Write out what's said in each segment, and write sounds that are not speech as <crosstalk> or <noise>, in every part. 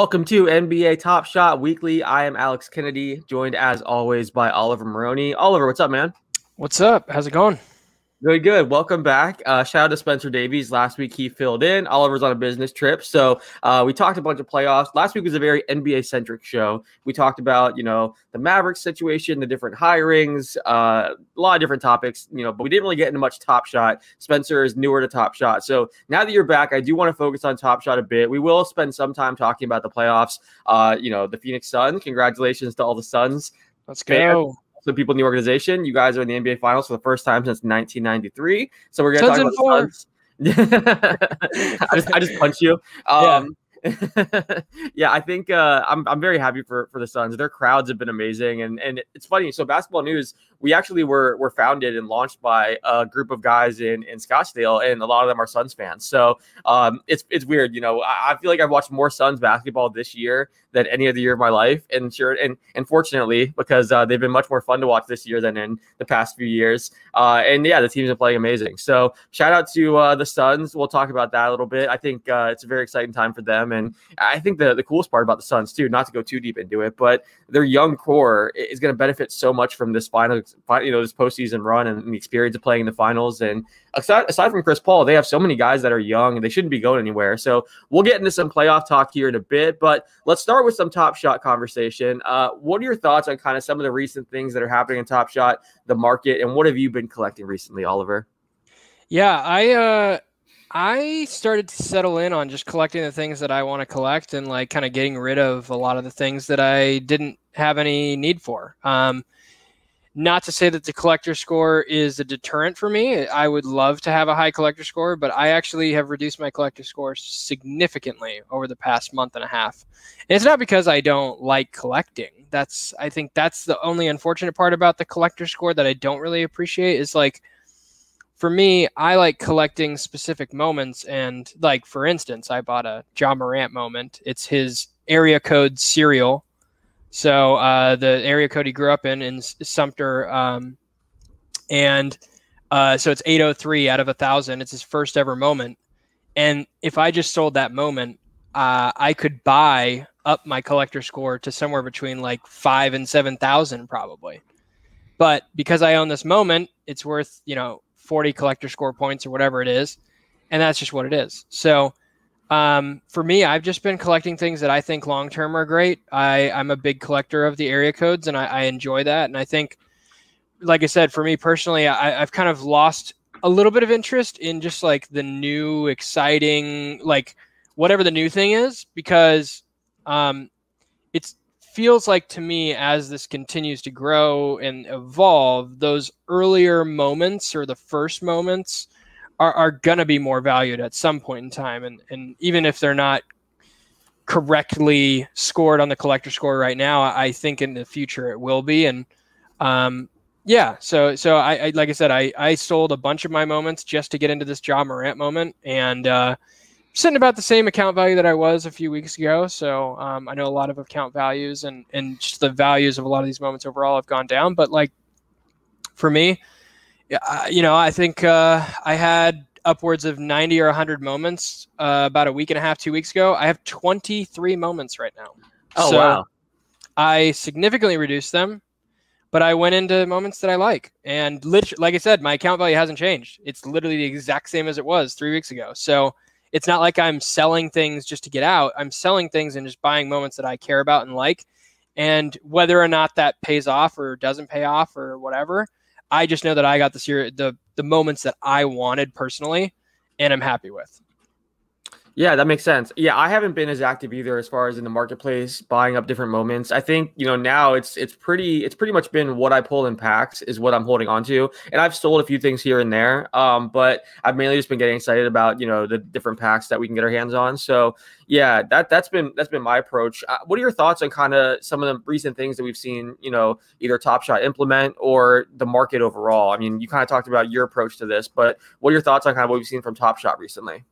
Welcome to NBA Top Shot Weekly. I am Alex Kennedy, joined as always by Oliver Maroney. Oliver, what's up, man? What's up? How's it going? Good, good. Welcome back. Uh, shout out to Spencer Davies. Last week he filled in. Oliver's on a business trip, so uh, we talked a bunch of playoffs. Last week was a very NBA centric show. We talked about you know the Mavericks situation, the different hirings, uh, a lot of different topics. You know, but we didn't really get into much Top Shot. Spencer is newer to Top Shot, so now that you're back, I do want to focus on Top Shot a bit. We will spend some time talking about the playoffs. Uh, you know, the Phoenix Suns. Congratulations to all the Suns. Let's go some people in the organization. You guys are in the NBA Finals for the first time since 1993. So we're going to talk about Suns. <laughs> I just I just punched you. <laughs> Um, yeah. <laughs> yeah, I think uh, I'm I'm very happy for for the Suns. Their crowds have been amazing, and and it's funny. So basketball news we actually were were founded and launched by a group of guys in in Scottsdale, and a lot of them are Suns fans. So um, it's it's weird, you know. I, I, feel like I've watched more Suns basketball this year than any other year of my life, and sure, and and fortunately, because uh, they've been much more fun to watch this year than in the past few years. Uh, and yeah, the teams are playing amazing. So shout out to uh, the Suns. We'll talk about that a little bit. I think uh, it's a very exciting time for them, and I think the the coolest part about the Suns too, not to go too deep into it, but their young core is going to benefit so much from this final you know this postseason run and the experience of playing in the finals. And aside, aside from Chris Paul, they have so many guys that are young and they shouldn't be going anywhere. So we'll get into some playoff talk here in a bit. But let's start with some Top Shot conversation. Uh, what are your thoughts on kind of some of the recent things that are happening in Top Shot, the market, and what have you been collecting recently, Oliver? Yeah, I uh I started to settle in on just collecting the things that I want to collect and like kind of getting rid of a lot of the things that I didn't have any need for. Um, not to say that the collector score is a deterrent for me. I would love to have a high collector score, but I actually have reduced my collector score significantly over the past month and a half. And it's not because I don't like collecting. That's I think that's the only unfortunate part about the collector score that I don't really appreciate is like for me, I like collecting specific moments and like for instance, I bought a Ja Morant moment. It's his area code serial so uh, the area code he grew up in in Sumter, um, and uh, so it's 803 out of a thousand. It's his first ever moment, and if I just sold that moment, uh, I could buy up my collector score to somewhere between like five and seven thousand probably. But because I own this moment, it's worth you know 40 collector score points or whatever it is, and that's just what it is. So um, for me, I've just been collecting things that I think long term are great. I, I'm a big collector of the area codes, and I, I, enjoy that. And I think, like I said, for me personally, I, I've kind of lost a little bit of interest in just like the new, exciting, like whatever the new thing is, because um, it feels like to me as this continues to grow and evolve, those earlier moments or the first moments are, are going to be more valued at some point in time. And, and even if they're not correctly scored on the collector score right now, I think in the future it will be. And um, yeah, so so I, I, like I said, I I sold a bunch of my moments just to get into this Ja Morant moment, and uh, sitting about the same account value that I was a few weeks ago. So um, I know a lot of account values and and just the values of a lot of these moments overall have gone down. But like for me, yeah, you know, I think uh, I had upwards of 90 or 100 moments uh, about a week and a half, two weeks ago. I have 23 moments right now. Oh, so wow. I significantly reduced them, but I went into moments that I like. And literally, like I said, my account value hasn't changed. It's literally the exact same as it was three weeks ago. So it's not like I'm selling things just to get out. I'm selling things and just buying moments that I care about and like. And whether or not that pays off or doesn't pay off or whatever, I just know that I got the the the moments that I wanted personally, and I'm happy with. Yeah, that makes sense. Yeah, I haven't been as active either as far as in the marketplace buying up different moments. I think, you know, now it's it's pretty it's pretty much been what I pull in packs is what I'm holding on to. And I've sold a few things here and there. Um, but I've mainly just been getting excited about, you know, the different packs that we can get our hands on. So, yeah, that that's been that's been my approach. Uh, what are your thoughts on kind of some of the recent things that we've seen, you know, either Top Shot implement or the market overall? I mean, you kind of talked about your approach to this, but what are your thoughts on kind of what we've seen from Top Shot recently?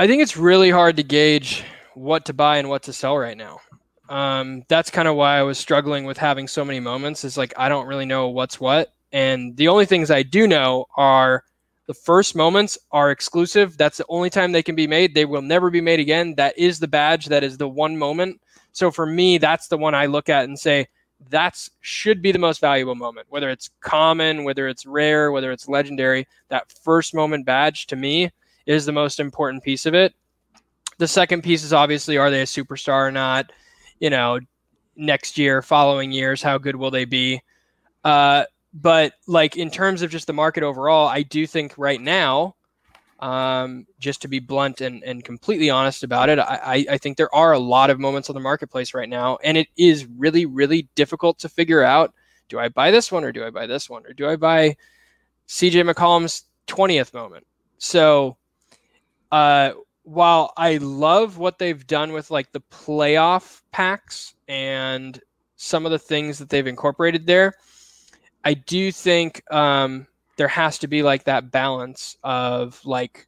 I think it's really hard to gauge what to buy and what to sell right now. Um, that's kind of why I was struggling with having so many moments. Is like I don't really know what's what, and the only things I do know are the first moments are exclusive. That's the only time they can be made. They will never be made again. That is the badge. That is the one moment. So for me, that's the one I look at and say that's should be the most valuable moment. Whether it's common, whether it's rare, whether it's legendary, that first moment badge to me is the most important piece of it. The second piece is obviously are they a superstar or not? You know, next year, following years, how good will they be? Uh, but like in terms of just the market overall, I do think right now, um, just to be blunt and, and completely honest about it, I, I think there are a lot of moments on the marketplace right now, and it is really, really difficult to figure out do I buy this one or do I buy this one or do I buy CJ McCollum's 20th moment? So uh, while I love what they've done with like the playoff packs and some of the things that they've incorporated there, I do think um, there has to be like that balance of like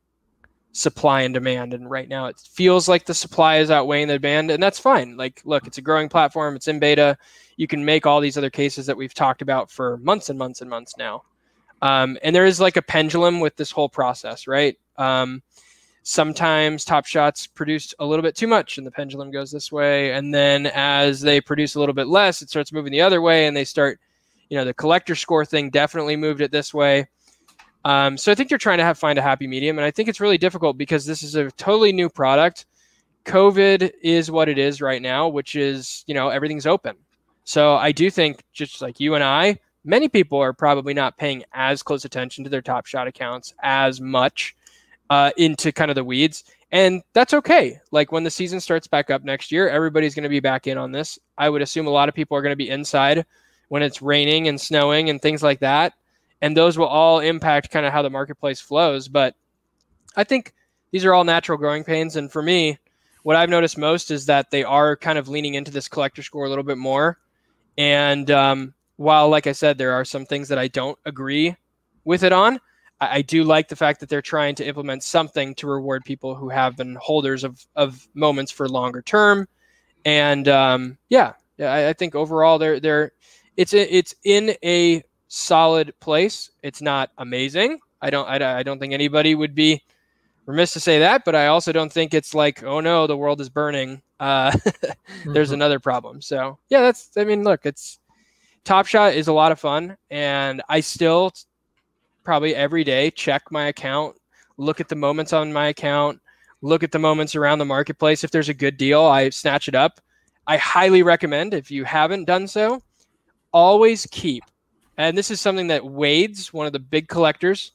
supply and demand. And right now it feels like the supply is outweighing the demand, and that's fine. Like, look, it's a growing platform, it's in beta. You can make all these other cases that we've talked about for months and months and months now. Um, and there is like a pendulum with this whole process, right? Um, sometimes top shots produce a little bit too much and the pendulum goes this way and then as they produce a little bit less it starts moving the other way and they start you know the collector score thing definitely moved it this way. Um, so i think they're trying to have find a happy medium and i think it's really difficult because this is a totally new product. Covid is what it is right now which is you know everything's open. So i do think just like you and i many people are probably not paying as close attention to their top shot accounts as much uh, into kind of the weeds. And that's okay. Like when the season starts back up next year, everybody's going to be back in on this. I would assume a lot of people are going to be inside when it's raining and snowing and things like that. And those will all impact kind of how the marketplace flows. But I think these are all natural growing pains. And for me, what I've noticed most is that they are kind of leaning into this collector score a little bit more. And um, while, like I said, there are some things that I don't agree with it on, I, I do like the fact that they're trying to implement something to reward people who have been holders of, of moments for longer term. And um, yeah, yeah, I, I think overall they're they're it's a, it's in a solid place. It's not amazing. I don't I, I don't think anybody would be remiss to say that, but I also don't think it's like, oh no, the world is burning. Uh, <laughs> there's mm-hmm. another problem. So yeah, that's. I mean, look, it's Top Shot is a lot of fun, and I still probably every day, check my account, look at the moments on my account, look at the moments around the marketplace. If there's a good deal, I snatch it up. I highly recommend, if you haven't done so, always keep. And this is something that Wade's, one of the big collectors,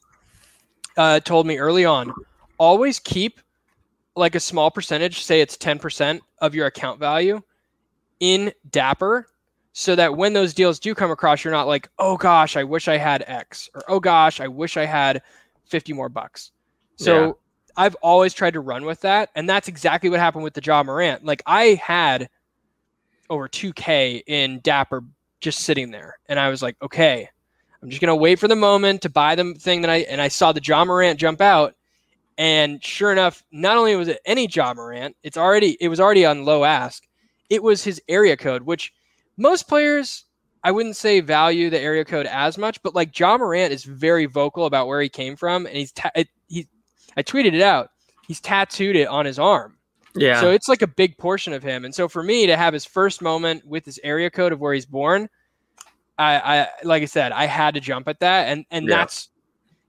uh, told me early on. Always keep like a small percentage, say it's 10% of your account value in Dapper so that when those deals do come across, you're not like, oh gosh, I wish I had X, or oh gosh, I wish I had 50 more bucks. So yeah. I've always tried to run with that. And that's exactly what happened with the Ja Morant. Like I had over 2K in Dapper just sitting there. And I was like, okay, I'm just gonna wait for the moment to buy the thing that I and I saw the Ja Morant jump out. And sure enough, not only was it any Ja Morant, it's already it was already on low ask. It was his area code, which most players I wouldn't say value the area code as much, but like Ja Morant is very vocal about where he came from, and he's ta- it, I tweeted it out. He's tattooed it on his arm. Yeah. So it's like a big portion of him. And so for me to have his first moment with his area code of where he's born, I, I like I said, I had to jump at that. And and yeah. that's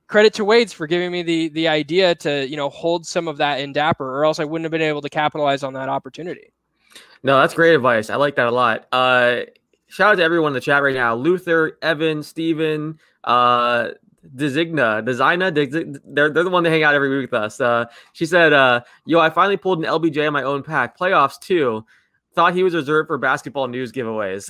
credit to Wade's for giving me the the idea to, you know, hold some of that in Dapper, or else I wouldn't have been able to capitalize on that opportunity. No, that's great advice. I like that a lot. Uh shout out to everyone in the chat right now. Luther, Evan, Steven, uh Designa, Designa, they're, they're the one that hang out every week with us. Uh, she said, uh, Yo, I finally pulled an LBJ on my own pack. Playoffs, too. Thought he was reserved for basketball news giveaways.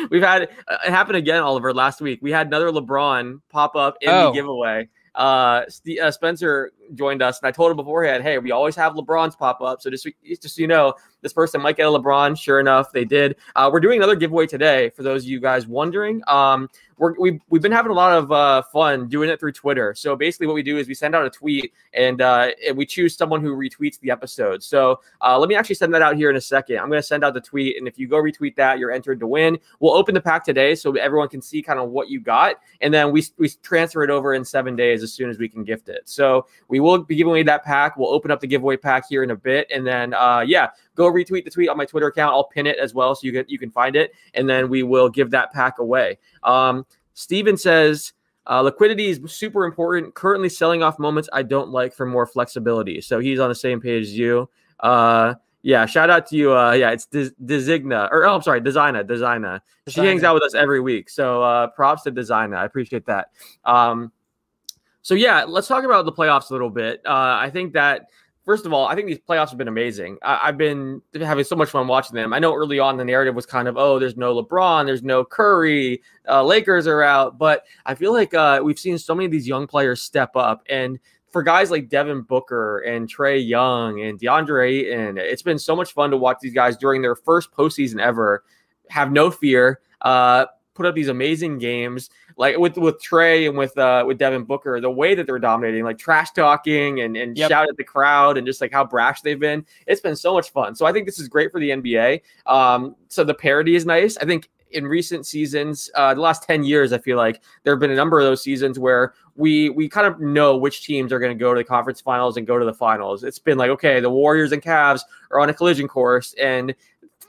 <laughs> We've had uh, it happen again, Oliver, last week. We had another LeBron pop up in oh. the giveaway. Uh, uh, Spencer joined us, and I told him beforehand, hey, we always have LeBrons pop up. So just, just so you know, this person might get a LeBron. Sure enough, they did. Uh, we're doing another giveaway today for those of you guys wondering. Um, we're, we, we've been having a lot of uh, fun doing it through Twitter. So basically, what we do is we send out a tweet and, uh, and we choose someone who retweets the episode. So uh, let me actually send that out here in a second. I'm going to send out the tweet, and if you go retweet that, you're entered to win. We'll open the pack today so everyone can see kind of what you got, and then we we transfer it over in seven days as soon as we can gift it. So we will be giving away that pack. We'll open up the giveaway pack here in a bit, and then uh, yeah, go retweet the tweet on my Twitter account. I'll pin it as well so you can you can find it, and then we will give that pack away. Um, Steven says. Uh, liquidity is super important. Currently selling off moments I don't like for more flexibility. So he's on the same page as you. Uh, yeah, shout out to you. Uh, yeah, it's Designa or oh, I'm sorry, Designa, Designa. She hangs out with us every week. So uh, props to Designa. I appreciate that. Um, so yeah, let's talk about the playoffs a little bit. Uh, I think that first of all, I think these playoffs have been amazing. I, have been having so much fun watching them. I know early on the narrative was kind of, oh, there's no LeBron, there's no Curry, uh, Lakers are out, but I feel like uh, we've seen so many of these young players step up and. For guys like Devin Booker and Trae Young and DeAndre Ayton, it's been so much fun to watch these guys during their first postseason ever have no fear, uh, put up these amazing games like with with Trae and with uh with Devin Booker, the way that they're dominating, like trash talking and and yep. shout at the crowd and just like how brash they've been. It's been so much fun. So I think this is great for the NBA. Um, so the parity is nice. I think in recent seasons, uh, the last 10 years, I feel like there have been a number of those seasons where we we kind of know which teams are going to go to the conference finals and go to the finals. It's been like, okay, the Warriors and Cavs are on a collision course, and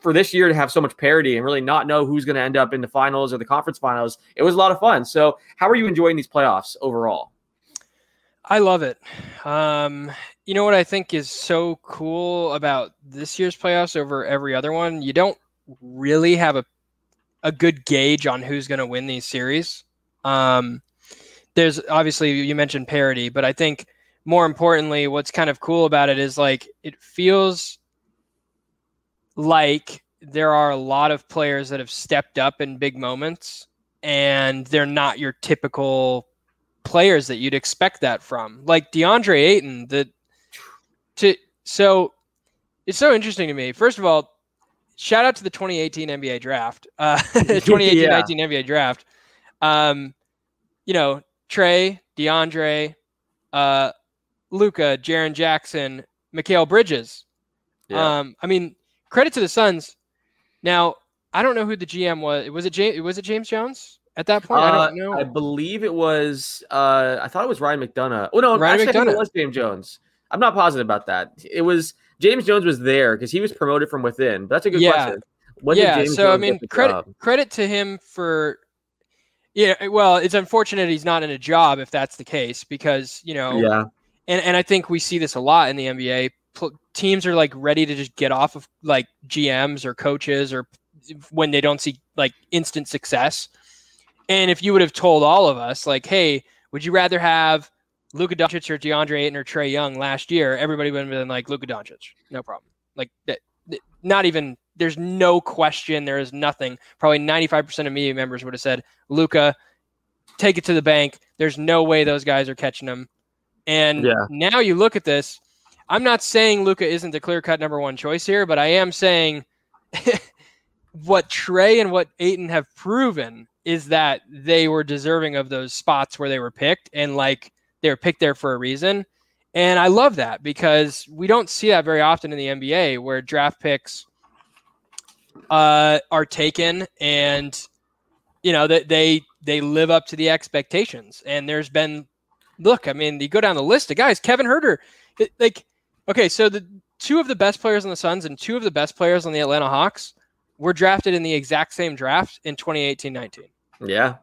for this year to have so much parity and really not know who's going to end up in the finals or the conference finals, it was a lot of fun. So, how are you enjoying these playoffs overall? I love it. Um, you know what I think is so cool about this year's playoffs over every other one? You don't really have a a good gauge on who's going to win these series. Um, there's obviously you mentioned parity, but I think more importantly, what's kind of cool about it is like it feels like there are a lot of players that have stepped up in big moments and they're not your typical players that you'd expect that from. Like DeAndre Ayton, that to so it's so interesting to me. First of all, shout out to the 2018 NBA draft. Uh <laughs> 2018-19 <laughs> yeah. NBA draft. Um, you know, Trae, DeAndre, uh, Luka, Jaren Jackson, Mikal Bridges. Yeah. Um, I mean, credit to the Suns. Now, I don't know who the GM was. Was it James? Was it James Jones at that point? Uh, I don't know. I believe it was. Uh, I thought it was Ryan McDonough. Oh no, Ryan actually, McDonough. it was James Jones. I'm not positive about that. It was James Jones was there because he was promoted from within. That's a good yeah. question. When yeah. so Jones I mean, credit job? credit to him for. Yeah, well, it's unfortunate he's not in a job if that's the case because you know. Yeah. And and I think we see this a lot in the NBA teams are like ready to just get off of like GMs or coaches or when they don't see like instant success. And if you would have told all of us, like, hey, would you rather have Luka Doncic or DeAndre Ayton or Trey Young last year? Everybody would have been like Luka Doncic, no problem. Like that, not even. There's no question. There is nothing. Probably 95% of media members would have said Luka, take it to the bank. There's no way those guys are catching him. And yeah. now you look at this I'm not saying Luka isn't the clear cut number one choice here, but I am saying <laughs> what Trae and what Ayton have proven is that they were deserving of those spots where they were picked and like they were picked there for a reason. And I love that because we don't see that very often in the NBA where draft picks uh, are taken and you know that they they live up to the expectations. And there's been look, I mean, you go down the list of guys. Kevin Huerter, it, like, okay, so the two of the best players on the Suns and two of the best players on the Atlanta Hawks were drafted in the exact same draft in 2018-19. Yeah,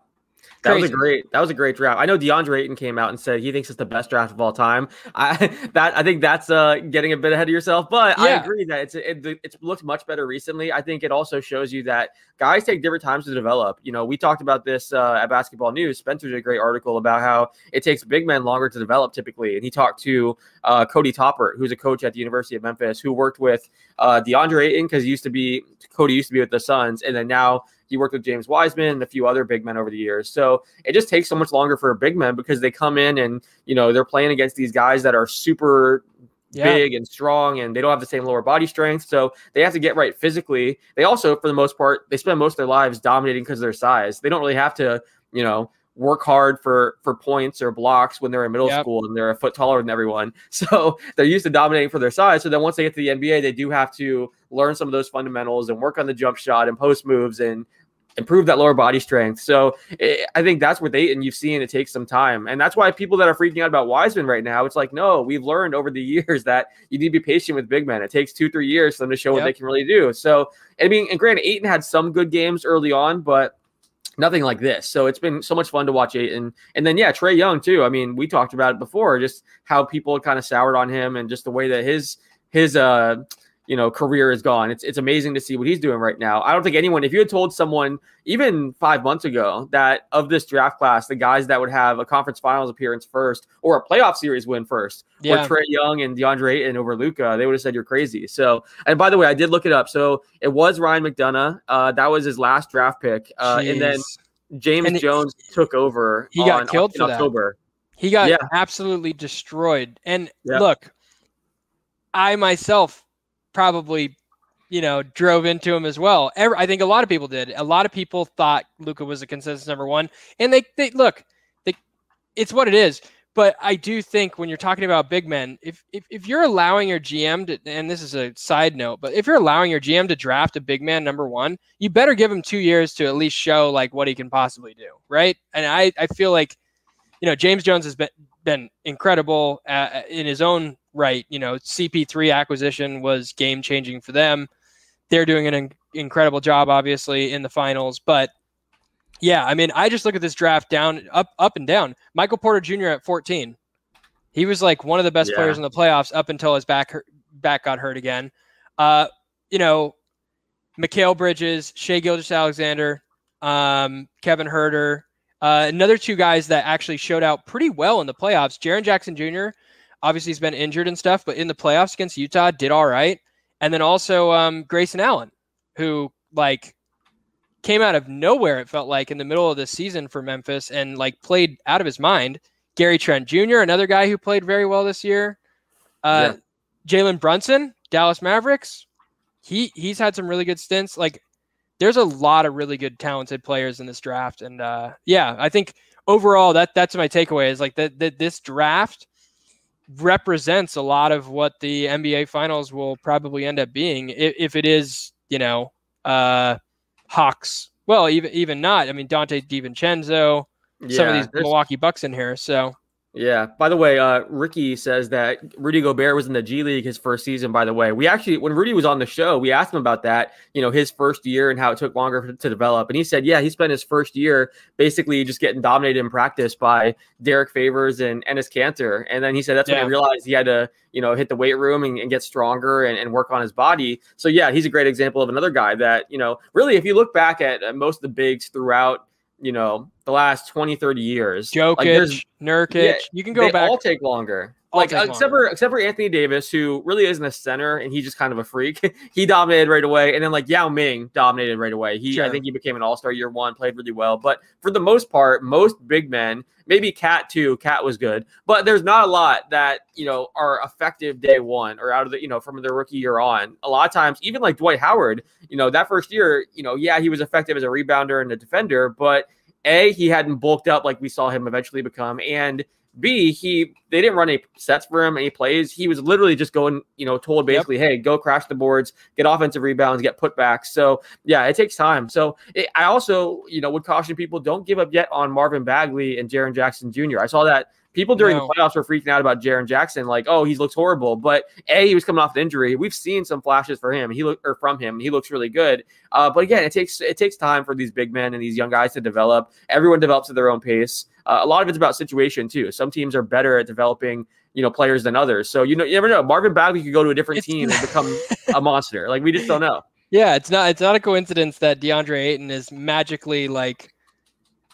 that Crazy. was a great. That was a great draft. I know DeAndre Ayton came out and said he thinks it's the best draft of all time. I <laughs> that I think that's uh getting a bit ahead of yourself, but yeah. I agree that it's it, it's looked much better recently. I think it also shows you that guys take different times to develop. You know, we talked about this uh, at Basketball News. Spencer did a great article about how it takes big men longer to develop typically, and he talked to uh, Cody Toppert, who's a coach at the University of Memphis, who worked with uh, DeAndre Ayton because he used to be Cody used to be with the Suns, and then now he worked with James Wiseman and a few other big men over the years. So it just takes so much longer for a big man because they come in and, you know, they're playing against these guys that are super yeah. big and strong and they don't have the same lower body strength. So they have to get right physically. They also, for the most part, they spend most of their lives dominating because of their size. They don't really have to, you know, work hard for for points or blocks when they're in middle yep. school and they're a foot taller than everyone. <laughs> So they're used to dominating for their size. So then once they get to the NBA, they do have to learn some of those fundamentals and work on the jump shot and post moves and improve that lower body strength. So it, eh, I think that's what they and you've seen it takes some time, and that's why people that are freaking out about Wiseman right now, it's like no, we've learned over the <laughs> years that you need to be patient with big men. It takes two three years for them to show yep. what they can really do. So I mean, and granted, Ayton had some good games early on, but nothing like this. So it's been so much fun to watch Ayton. And then, yeah, Trae Young, too. I mean, we talked about it before, just how people kind of soured on him and just the way that his, his, uh, you know career is gone. It's it's amazing to see what he's doing right now. I don't think anyone, if you had told someone even five months ago that of this draft class, the guys that would have a conference finals appearance first or a playoff series win first, yeah. or Trae Young and DeAndre Ayton over Luka, they would have said you're crazy. So, and by the way, I did look it up. So it was Ryan McDonough. Uh, that was his last draft pick, uh, and then James and Jones it, took over. He got killed in October. That. He got yeah. absolutely destroyed. And yeah. look, I myself probably, you know, drove into him as well. I think a lot of people did. A lot of people thought Luka was a consensus number one, and they they look, they, it's what it is. But I do think when you're talking about big men, if, if if you're allowing your GM to, and this is a side note, but if you're allowing your GM to draft a big man number one, you better give him two years to at least show like what he can possibly do, right? And I I feel like, you know, James Jones has been been incredible uh, in his own right. You know, CP3 acquisition was game changing for them. They're doing an in- incredible job, obviously, in the finals. But yeah, I mean, I just look at this draft down, up, up and down. Michael Porter Jr. at 14. He was like one of the best yeah. players in the playoffs up until his back back got hurt again. Uh, you know, Mikal Bridges, Shai Gilgeous-Alexander, um, Kevin Huerter, uh, another two guys that actually showed out pretty well in the playoffs. Jaren Jackson Jr. Obviously, he's been injured and stuff, but in the playoffs against Utah, did all right. And then also um, Grayson Allen, who like came out of nowhere. It felt like in the middle of the season for Memphis and like played out of his mind. Gary Trent Jr., another guy who played very well this year. Uh, yeah. Jalen Brunson, Dallas Mavericks. He he's had some really good stints. Like there's a lot of really good talented players in this draft, and uh, yeah, I think overall that that's my takeaway is like that that this draft represents a lot of what the NBA Finals will probably end up being if, if it is, you know, uh, Hawks. Well, even even not. I mean, Donte DiVincenzo, yeah, some of these Milwaukee Bucks in here. So yeah. By the way, uh, Ricky says that Rudy Gobert was in the G League his first season. By the way, we actually, when Rudy was on the show, we asked him about that. You know, his first year and how it took longer to develop. And he said, yeah, he spent his first year basically just getting dominated in practice by Derrick Favors and Enes Kanter. And then he said that's yeah. when he realized he had to, you know, hit the weight room and, and get stronger and, and, work on his body. So yeah, he's a great example of another guy that, you know, really, if you look back at most of the bigs throughout you know, the last 20, 30 years. Jokic, like Nurkic, yeah, you can go they back. all take longer. Like except longer. for except for Anthony Davis, who really isn't a center and he's just kind of a freak. <laughs> he dominated right away, and then like Yao Ming dominated right away. He, sure. I think, he became an All Star year one, played really well. But for the most part, most big men, maybe KAT too. KAT was good, but there's not a lot that you know are effective day one or out of the you know from their rookie year on. A lot of times, even like Dwight Howard, you know, that first year, you know, yeah, he was effective as a rebounder and a defender, but a, he hadn't bulked up like we saw him eventually become, and B, he they didn't run any sets for him, any plays. He was literally just going, you know, told basically, yep. hey, go crash the boards, get offensive rebounds, get putbacks. So yeah, it takes time. So it, I also, you know, would caution people don't give up yet on Marvin Bagley and Jaren Jackson Jr. I saw that People during no. the playoffs were freaking out about Jaren Jackson, like, oh, he looks horrible. But a, he was coming off an injury. We've seen some flashes for him. He look or from him. He looks really good. Uh, but again, it takes it takes time for these big men and these young guys to develop. Everyone develops at their own pace. Uh, a lot of it's about situation too. Some teams are better at developing you know players than others. So you know you never know. Marvin Bagley could go to a different team and become <laughs> a monster. Like we just don't know. Yeah, it's not it's not a coincidence that DeAndre Ayton is magically like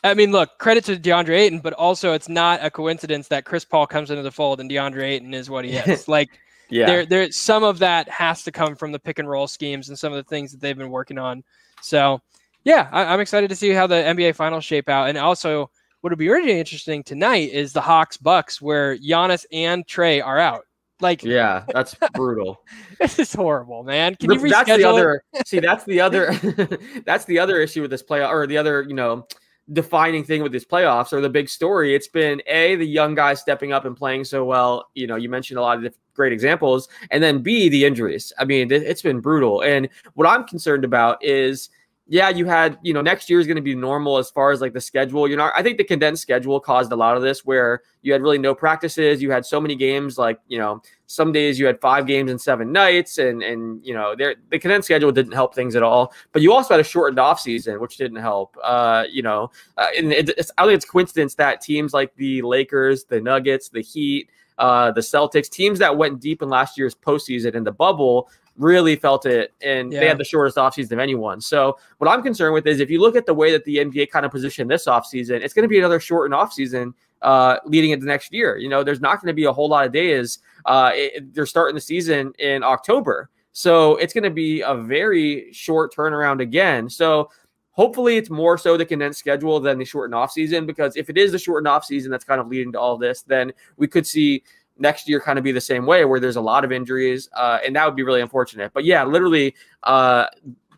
I mean, look, credit to DeAndre Ayton, but also it's not a coincidence that Chris Paul comes into the fold and DeAndre Ayton is what he <laughs> is. like, yeah, there, there, some of that has to come from the pick and roll schemes and some of the things that they've been working on. So, yeah, I, am excited to see how the NBA finals shape out. And also, what would be really interesting tonight is the Hawks Bucks, where Giannis and Trae are out. Like, yeah, that's <laughs> brutal. this is horrible, man. Can you reschedule? That's the other. see, that's the other. <laughs> that's the other issue with this play, or the other, you know defining thing with this playoffs or the big story. It's been a the young guys stepping up and playing so well. You know, you mentioned a lot of great examples, and then b the injuries. I mean, it's been brutal. And what I'm concerned about is yeah, you had, you know, next year is going to be normal as far as like the schedule. You know, I think the condensed schedule caused a lot of this where you had really no practices. You had so many games, like, you know, some days you had five games in seven nights, and, and you know, the condensed schedule didn't help things at all. But you also had a shortened off season, which didn't help. Uh, you know, uh, and it, it's, I think it's coincidence that teams like the Lakers, the Nuggets, the Heat, uh, the Celtics, teams that went deep in last year's postseason in the bubble really felt it, and yeah. they had the shortest offseason of anyone. So what I'm concerned with is if you look at the way that the NBA kind of positioned this offseason, it's going to be another shortened offseason uh, leading into next year. You know, there's not going to be a whole lot of days. Uh, it, they're starting the season in October. So it's going to be a very short turnaround again. So hopefully it's more so the condensed schedule than the shortened offseason because if it is the shortened offseason that's kind of leading to all this, then we could see next year kind of be the same way where there's a lot of injuries uh, and that would be really unfortunate but yeah literally uh,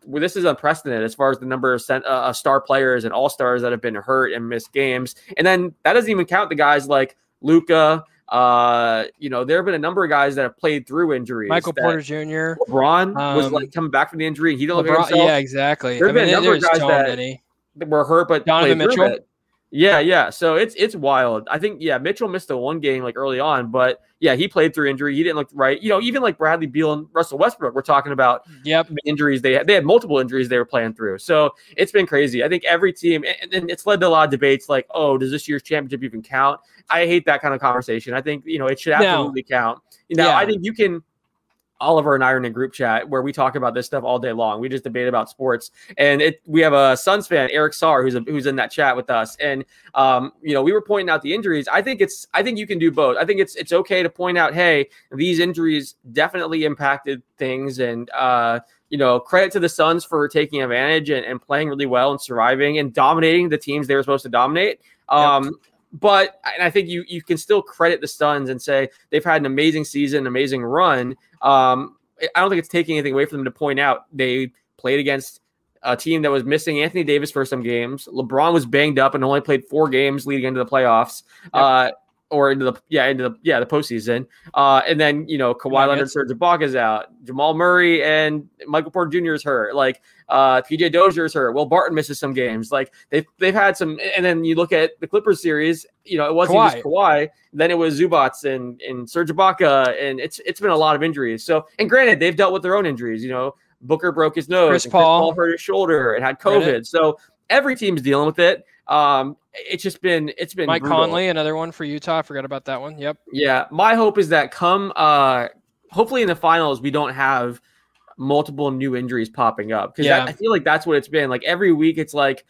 well, this is unprecedented as far as the number of cent- uh, star players and all stars that have been hurt and missed games and then that doesn't even count the guys like Luka uh, you know, there have been a number of guys that have played through injuries. Michael Porter Jr. LeBron um, was like coming back from the injury. He didn't LeBron, look Yeah, exactly. There have been a number of guys so that, that, were hurt, but Donovan Mitchell. Yeah, yeah. So it's it's wild. I think yeah, Mitchell missed the one game like early on, but yeah, he played through injury. He didn't look right. You know, even like Bradley Beal and Russell Westbrook, we're talking about yep injuries. They had they had multiple injuries they were playing through. So it's been crazy. I think every team and, and it's led to a lot of debates like, oh, does this year's championship even count? I hate that kind of conversation. I think you know it should absolutely no. count. You know, yeah. I think you can Oliver and I are in a group chat where we talk about this stuff all day long. We just debate about sports, and it we have a Suns fan, Eric Sarr, who's a, who's in that chat with us, and um, you know, we were pointing out the injuries. I think it's I think you can do both. I think it's it's okay to point out, hey, these injuries definitely impacted things, and uh, you know, credit to the Suns for taking advantage and, and playing really well and surviving and dominating the teams they were supposed to dominate. Um, yep but and I think you you can still credit the Suns and say they've had an amazing season, amazing run. Um, I don't think it's taking anything away from them to point out they played against a team that was missing Anthony Davis for some games. LeBron was banged up and only played four games leading into the playoffs. Yep. Uh, or into the yeah into the yeah the postseason. Uh, and then you know Kawhi Leonard, and Serge Ibaka's out, Jamal Murray and Michael Porter Jr. is hurt. Like uh, PJ Dozier is hurt. Will Barton misses some games. Like they've they've had some. And then you look at the Clippers series. You know it wasn't Kawhi. just Kawhi. Then it was Zubac and and Serge Ibaka, and it's it's been a lot of injuries. So and granted they've dealt with their own injuries. You know Booker broke his nose. Chris Paul. Chris Paul hurt his shoulder and had COVID. So every team's dealing with it. Um, it's just been it's been Mike brutal. Conley, another one for Utah. I forgot about that one. Yep. Yeah, my hope is that come uh, hopefully in the finals we don't have multiple new injuries popping up because yeah. I feel like that's what it's been. Like every week, it's like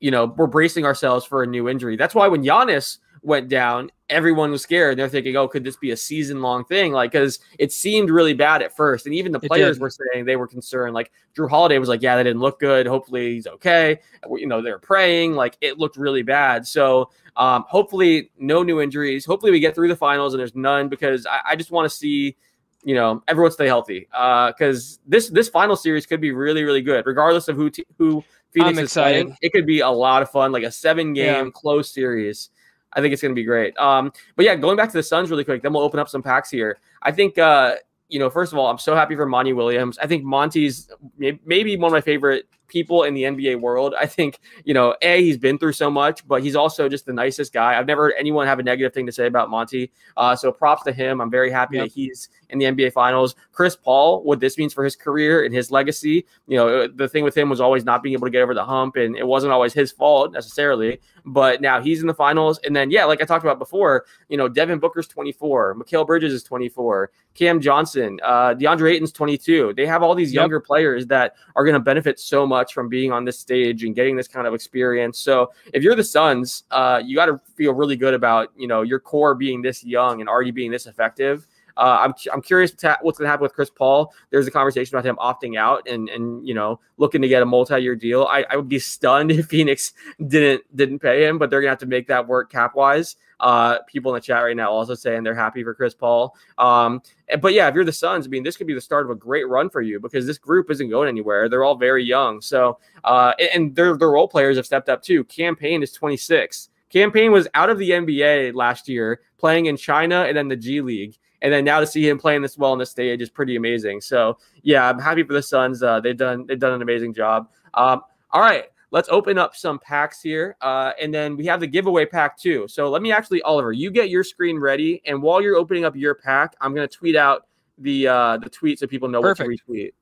you know we're bracing ourselves for a new injury. That's why when Giannis went down, everyone was scared. They're thinking, "Oh, could this be a season-long thing?" Like, because it seemed really bad at first, and even the players were saying they were concerned. Like Jrue Holiday was like, "Yeah, that didn't look good. Hopefully, he's okay." You know, they're praying. Like it looked really bad. So, um, hopefully, no new injuries. Hopefully, we get through the finals and there's none because I, I just want to see. You know, everyone stay healthy because uh, this this final series could be really really good, regardless of who t- who Phoenix I'm is excited. playing. It could be a lot of fun, like a seven game yeah. close series. I think it's going to be great. Um, but yeah, going back to the Suns really quick, then we'll open up some packs here. I think, uh, you know, first of all, I'm so happy for Monty Williams. I think Monty's maybe one of my favorite people in the NBA world. I think, you know, A, he's been through so much, but he's also just the nicest guy. I've never heard anyone have a negative thing to say about Monty. Uh, so props to him. I'm very happy yep. that he's in the NBA finals. Chris Paul, what this means for his career and his legacy. You know, the thing with him was always not being able to get over the hump, and it wasn't always his fault necessarily. But now he's in the finals. And then, yeah, like I talked about before, you know, Devin Booker's 24, Mikal Bridges is 24, Cam Johnson, uh, DeAndre Ayton's 22. They have all these younger players that are going to benefit so much from being on this stage and getting this kind of experience. So if you're the Suns, uh, you got to feel really good about, you know, your core being this young and already being this effective. Uh, I'm, I'm curious what's going to happen with Chris Paul. There's a conversation about him opting out and and you know looking to get a multi-year deal. I, I would be stunned <laughs> if Phoenix didn't didn't pay him, but they're gonna have to make that work cap wise. Uh, people in the chat right now also saying they're happy for Chris Paul. Um, but yeah, if you're the Suns, I mean, this could be the start of a great run for you because this group isn't going anywhere. They're all very young. So, uh, and their their role players have stepped up too. Cam Payne is 26. Cam Payne was out of the NBA last year, playing in China and then the G League. And then now to see him playing this well on the stage is pretty amazing. So yeah, I'm happy for the Suns. Uh, they've done they've done an amazing job. Um, all right, let's open up some packs here, uh, and then we have the giveaway pack too. So let me actually, Oliver, you get your screen ready, and while you're opening up your pack, I'm gonna tweet out the uh, the tweet so people know Perfect. what to retweet.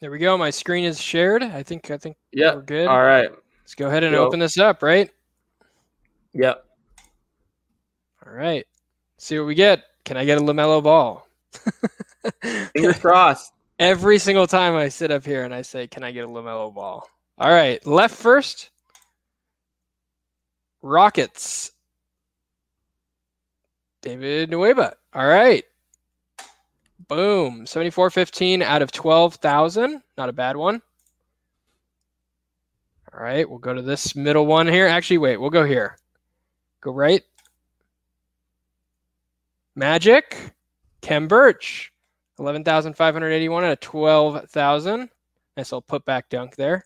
There we go. My screen is shared. I think I think yeah, we're good. All right, let's go ahead and go. open this up. Right. Yep. All right. See what we get. Can I get a LaMelo ball? <laughs> Fingers crossed. Every single time I sit up here and I say, Can I get a LaMelo ball? All right. Left first. Rockets. David Nwaba. All right. Boom. 74.15 out of 12,000. Not a bad one. All right. We'll go to this middle one here. Actually, wait. We'll go here. Go right. Magic, Khem Birch, 11,581 out of 12,000. Nice little put back dunk there.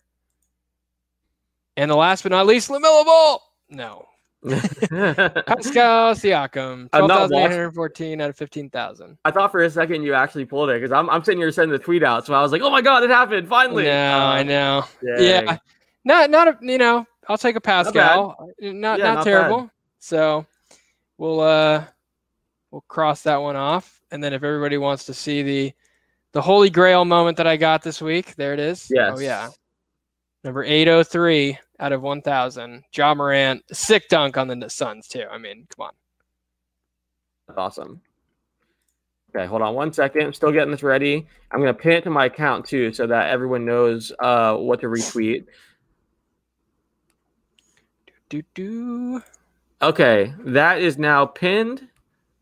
And the last but not least, LaMelo Ball. No. <laughs> Pascal Siakam, 12,914 out of 15,000. I thought for a second you actually pulled it because I'm, I'm sitting here sending the tweet out. So I was like, oh my God, it happened finally. No, um, I know. Dang. Yeah. Not, not, a, you know, I'll take a Pascal. Not, not, yeah, not, not terrible. Bad. So we'll, uh, we'll cross that one off. And then if everybody wants to see the the holy grail moment that I got this week, there it is. Yes. Oh yeah. Number 803 out of 1000. Ja Morant, sick dunk on the Suns too. I mean, come on. That's awesome. Okay, hold on one second. I'm still getting this ready. I'm gonna pin it to my account too, so that everyone knows uh, what to retweet. Do, do, do. Okay, that is now pinned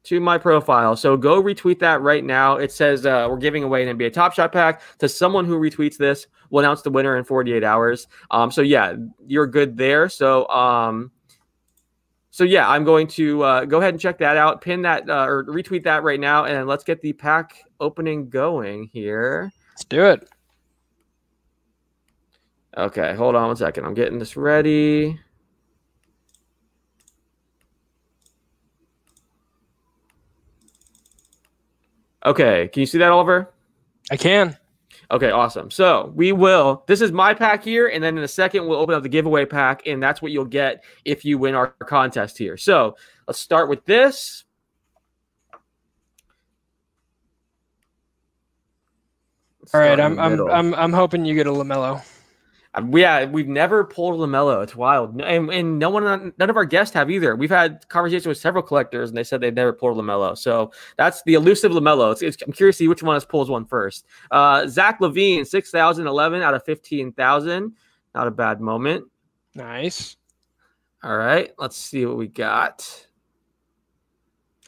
to my profile. So go retweet that right now. It says uh, we're giving away an NBA Top Shot pack to someone who retweets this. We'll announce the winner in 48 hours. Um, so yeah, you're good there. So um, so yeah, I'm going to uh, go ahead and check that out. Pin that uh, or retweet that right now, and let's get the pack opening going here. Let's do it. Okay, hold on one second. I'm getting this ready. Okay, can you see that, Oliver? I can. Okay, awesome. So we will. This is my pack here, and then in a second we'll open up the giveaway pack, and that's what you'll get if you win our contest here. So let's start with this. Let's All right, I'm I'm, I'm I'm hoping you get a LaMelo. Um, yeah, we've never pulled LaMelo. It's wild, and, and no one, none of our guests have either. We've had conversations with several collectors, and they said they've never pulled LaMelo. So that's the elusive LaMelo. It's, it's, I'm curious to see which one of us pulls one first. Uh, Zach LaVine, six thousand eleven out of fifteen thousand. Not a bad moment. Nice. All right, let's see what we got.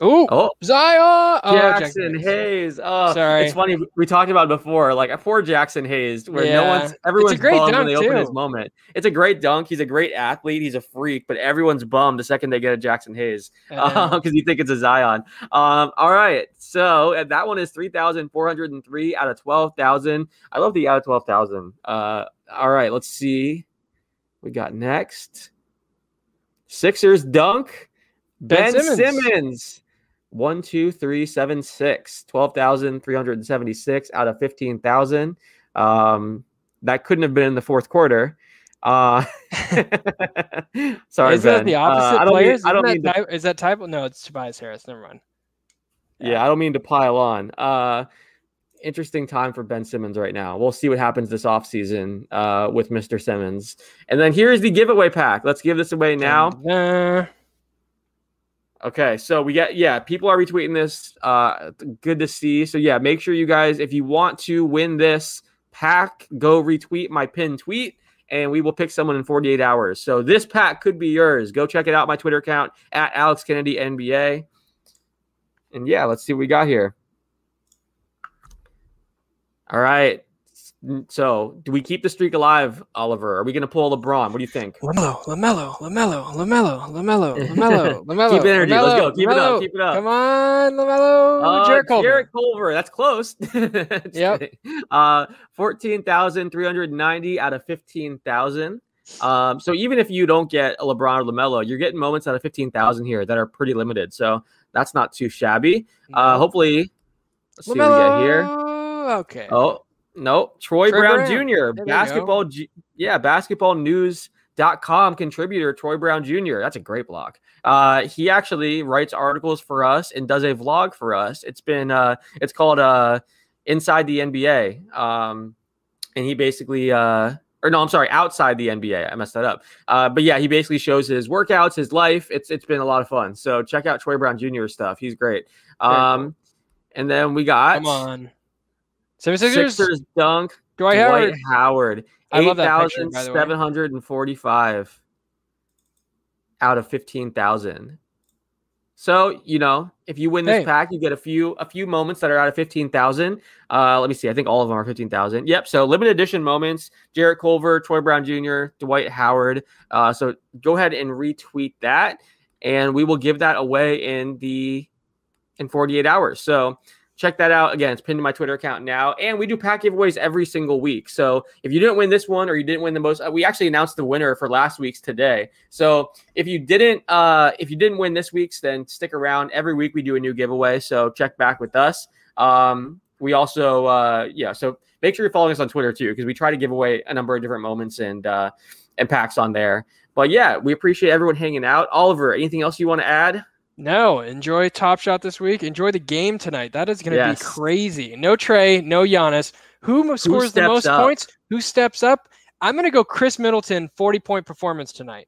Ooh, oh, Zion! Oh, Jaxson Hayes. Oh, sorry. It's funny. We talked about before, like poor Jaxson Hayes, where yeah. no one's everyone's bummed when they too. open his moment. It's a great dunk. He's a great athlete. He's a freak, but everyone's bummed the second they get a Jaxson Hayes because <laughs> um, you think it's a Zion. Um, all right, so that one is three thousand four hundred and three out of twelve thousand. I love the out of twelve thousand. Uh, all right, let's see. We got next. Sixers dunk. Ben, ben Simmons. Simmons. One, two, three, seven, six. 12,376 out of 15,000. Um, that couldn't have been in the fourth quarter. Uh, <laughs> sorry, is ben. that the opposite uh, I don't players? Mean, I don't that to, is that Thybulle? No, it's Tobias Harris. Never mind. yeah, I don't mean to pile on. Uh, interesting time for Ben Simmons right now. We'll see what happens this offseason uh, with Mr. Simmons. And then here's the giveaway pack. Let's give this away now. Okay, so we get yeah, people are retweeting this. Uh, good to see. So yeah, make sure you guys, if you want to win this pack, go retweet my pinned tweet, and we will pick someone in 48 hours. So this pack could be yours. Go check it out. My Twitter account at Alex Kennedy NBA. And yeah, let's see what we got here. All right. So, do we keep the streak alive, Oliver? Are we going to pull LeBron? What do you think? Lamelo, Lamelo, Lamelo, Lamelo, Lamelo, <laughs> Lamelo, Lamelo. Keep energy. Let's go. LaMelo, Keep it up. Keep it up. Come on, Lamelo. Uh, Jarrett Culver. Jarrett Culver. That's close. <laughs> Yep. Uh, 14,390 out of 15,000. Um, so even if you don't get a LeBron or LaMelo, you're getting moments out of 15,000 here that are pretty limited. So that's not too shabby. Uh, hopefully, let's see what we get here. LaMelo. Okay. Oh, no. Troy, Troy Brown, Brown. Jr., There basketball. G- yeah, basketballnews.com contributor, Troy Brown Jr. That's a great blog. Uh, he actually writes articles for us and does a vlog for us. It's been, uh, it's called uh, Inside the NBA. Um, and he basically, uh, or no, I'm sorry, outside the NBA. I messed that up. Uh, but yeah, he basically shows his workouts, his life. It's it's been a lot of fun. So check out Troy Brown Jr. stuff. He's great. Um, and then we got Come on. 76ers. Sixers dunk. Dwight Dwight Howard. Howard. I love that picture, by the way. 8,745 out of 15,000. So, you know, if you win this Hey. pack, you get a few a few moments that are out of 15,000. Uh, let me see. I think all of them are 15,000. Yep. So, limited edition moments. Jarrett Culver, Troy Brown Jr., Dwight Howard. Uh, so, go ahead and retweet that and we will give that away in the in 48 hours. So, check that out. Again it's pinned to my twitter account now. And we do pack giveaways every single week. So if you didn't win this one or you didn't win the most uh, we actually announced the winner for last week's today. So if you didn't uh if you didn't win this week's then stick around. Every week we do a new giveaway. So check back with us. Um we also uh yeah so make sure you're following us on twitter too because we try to give away a number of different moments and uh and packs on there. But yeah we appreciate everyone hanging out. Oliver anything else you want to add No, enjoy Top Shot this week. Enjoy the game tonight. That is going to Yes. be crazy. No Trae, no Giannis. Who mo- scores the most up? points? Who steps up? I'm going to go Khris Middleton, 40 point performance tonight.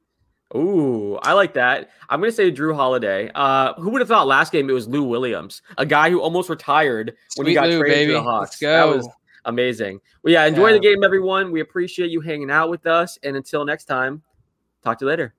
Ooh, I like that. I'm gonna say Jrue Holiday. Uh, who would have thought last game it was Lou Williams, a guy who almost retired when he got Lou, traded baby. to the Hawks. Let's That was amazing. Well, yeah, enjoy Yeah. the game, everyone. We appreciate you hanging out with us, and until next time, talk to you later.